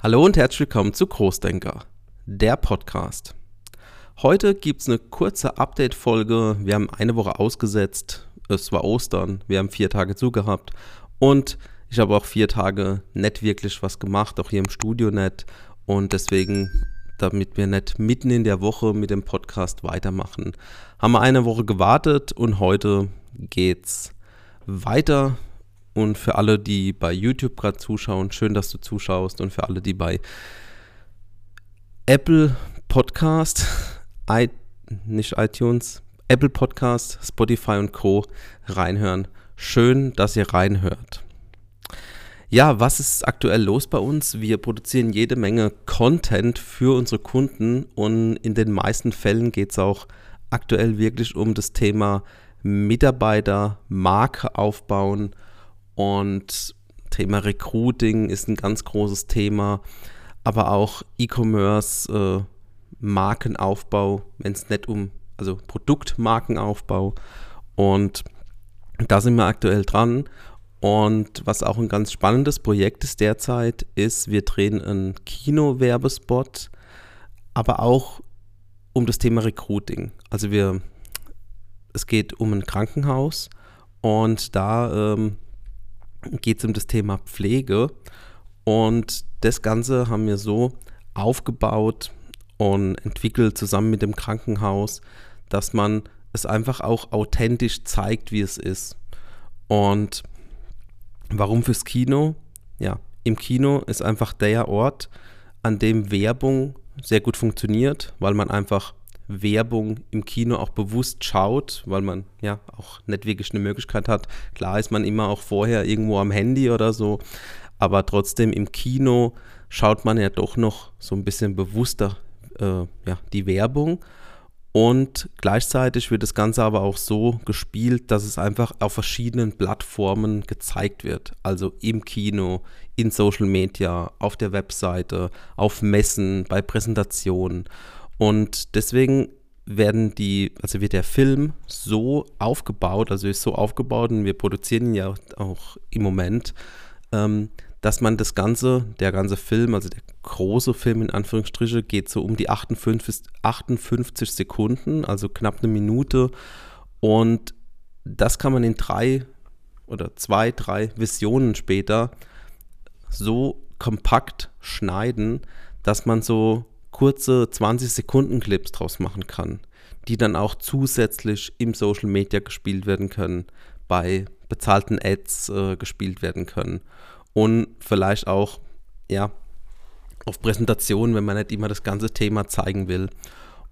Hallo und herzlich willkommen zu Großdenker, der Podcast. Heute gibt es eine kurze Update-Folge. Wir haben eine Woche ausgesetzt. Es war Ostern. Wir haben vier Tage zugehabt. Und ich habe auch vier Tage nicht wirklich was gemacht, auch hier im Studio nicht. Und deswegen, damit wir nicht mitten in der Woche mit dem Podcast weitermachen, haben wir eine Woche gewartet und heute geht's weiter und für alle, die bei YouTube gerade zuschauen, schön, dass du zuschaust. Und für alle, die bei Apple Podcast, I, nicht iTunes, Apple Podcast, Spotify und Co. reinhören. Schön, dass ihr reinhört. Ja, was ist aktuell los bei uns? Wir produzieren jede Menge Content für unsere Kunden und in den meisten Fällen geht es auch aktuell wirklich um das Thema Mitarbeiter, Marke aufbauen und Thema Recruiting ist ein ganz großes Thema, aber auch E-Commerce, äh, Markenaufbau, wenn es nicht um, also Produktmarkenaufbau. Und da sind wir aktuell dran. Und was auch ein ganz spannendes Projekt ist derzeit, ist, wir drehen einen Kino-Werbespot, aber auch um das Thema Recruiting. Also wir, es geht um ein Krankenhaus und da ähm, geht es um das Thema Pflege. Und das Ganze haben wir so aufgebaut und entwickelt zusammen mit dem Krankenhaus, dass man es einfach auch authentisch zeigt, wie es ist. Und warum fürs Kino? Ja, im Kino ist einfach der Ort, an dem Werbung sehr gut funktioniert, weil man einfach Werbung im Kino auch bewusst schaut, weil man ja auch nicht wirklich eine Möglichkeit hat. Klar ist man immer auch vorher irgendwo am Handy oder so, aber trotzdem im Kino schaut man ja doch noch so ein bisschen bewusster äh, ja, die Werbung. Und gleichzeitig wird das Ganze aber auch so gespielt, dass es einfach auf verschiedenen Plattformen gezeigt wird. Also im Kino, in Social Media, auf der Webseite, auf Messen, bei Präsentationen. Und deswegen werden die, also wird der Film so aufgebaut, also ist so aufgebaut und wir produzieren ihn ja auch im Moment, ähm, dass man das Ganze, der ganze Film, also der große Film in Anführungsstriche, geht so um die 58, 58 Sekunden, also knapp eine Minute. Und das kann man in drei oder zwei, drei Visionen später so kompakt schneiden, dass man so kurze 20 Sekunden Clips draus machen kann, die dann auch zusätzlich im Social Media gespielt werden können, bei bezahlten Ads äh, gespielt werden können und vielleicht auch ja auf Präsentationen, wenn man nicht immer das ganze Thema zeigen will.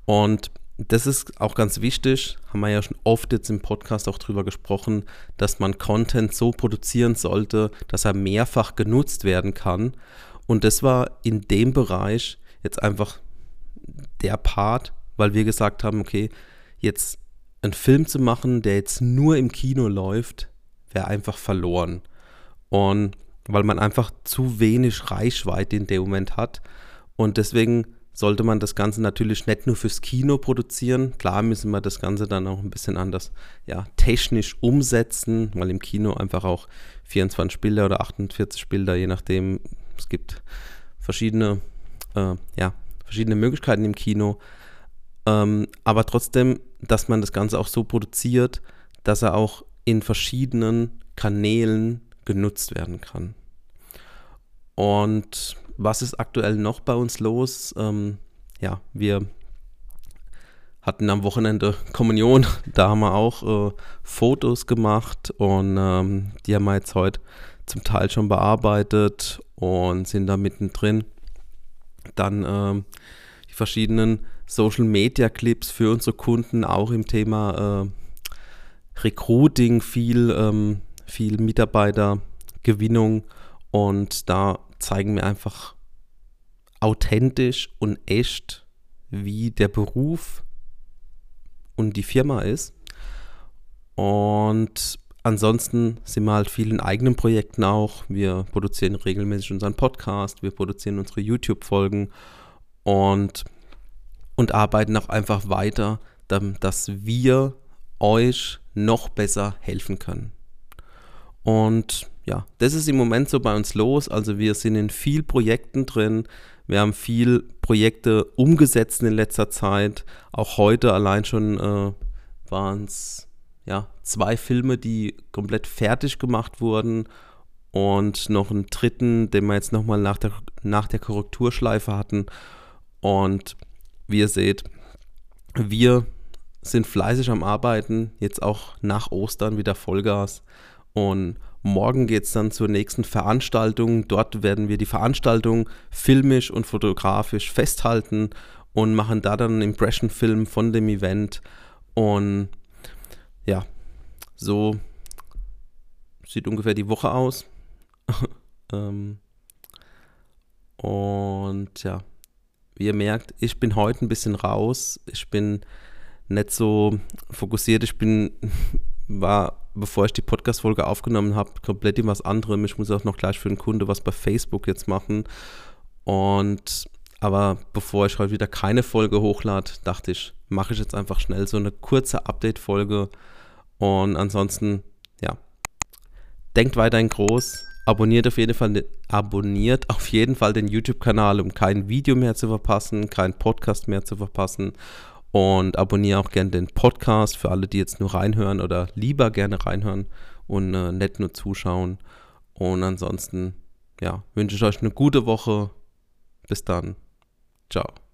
Und das ist auch ganz wichtig, haben wir ja schon oft jetzt im Podcast auch drüber gesprochen, dass man Content so produzieren sollte, dass er mehrfach genutzt werden kann. Und das war in dem Bereich jetzt einfach der Part, weil wir gesagt haben, okay, jetzt einen Film zu machen, der jetzt nur im Kino läuft, wäre einfach verloren. Und weil man einfach zu wenig Reichweite in dem Moment hat. Und deswegen sollte man das Ganze natürlich nicht nur fürs Kino produzieren. Klar müssen wir das Ganze dann auch ein bisschen anders ja, technisch umsetzen, weil im Kino einfach auch 24 Bilder oder 48 Bilder, je nachdem, es gibt verschiedene äh, ja, verschiedene Möglichkeiten im Kino. Ähm, aber trotzdem, dass man das Ganze auch so produziert, dass er auch in verschiedenen Kanälen genutzt werden kann. Und was ist aktuell noch bei uns los? Ähm, ja, wir hatten am Wochenende Kommunion, da haben wir auch äh, Fotos gemacht und ähm, die haben wir jetzt heute zum Teil schon bearbeitet und sind da mittendrin. Dann ähm, die verschiedenen Social Media Clips für unsere Kunden, auch im Thema äh, Recruiting, viel, ähm, viel Mitarbeitergewinnung. Und da zeigen wir einfach authentisch und echt, wie der Beruf und die Firma ist. Und ansonsten sind wir halt viel in eigenen Projekten auch. Wir produzieren regelmäßig unseren Podcast, wir produzieren unsere YouTube-Folgen und, und arbeiten auch einfach weiter, dass wir euch noch besser helfen können. Und ja, das ist im Moment so bei uns los. Also wir sind in viel Projekten drin. Wir haben viel Projekte umgesetzt in letzter Zeit. Auch heute allein schon äh, waren es ja, zwei Filme, die komplett fertig gemacht wurden. Und noch einen dritten, den wir jetzt nochmal nach der, nach der Korrekturschleife hatten. Und wie ihr seht, wir sind fleißig am Arbeiten, jetzt auch nach Ostern wieder Vollgas. Und morgen geht es dann zur nächsten Veranstaltung. Dort werden wir die Veranstaltung filmisch und fotografisch festhalten und machen da dann einen Impression-Film von dem Event. Und ja, so sieht ungefähr die Woche aus. ähm, und ja, wie ihr merkt, ich bin heute ein bisschen raus. Ich bin nicht so fokussiert. Ich bin, war, bevor ich die Podcast-Folge aufgenommen habe, komplett in was anderem. Ich muss auch noch gleich für den Kunde was bei Facebook jetzt machen. Und aber bevor ich heute wieder keine Folge hochlade, dachte ich, mache ich jetzt einfach schnell so eine kurze Update-Folge. Und ansonsten, ja, denkt weiterhin groß, abonniert auf jeden Fall, abonniert auf jeden Fall den YouTube-Kanal, um kein Video mehr zu verpassen, kein Podcast mehr zu verpassen. Und abonniere auch gerne den Podcast für alle, die jetzt nur reinhören oder lieber gerne reinhören und äh, nicht nur zuschauen. Und ansonsten, ja, wünsche ich euch eine gute Woche. Bis dann. Ciao.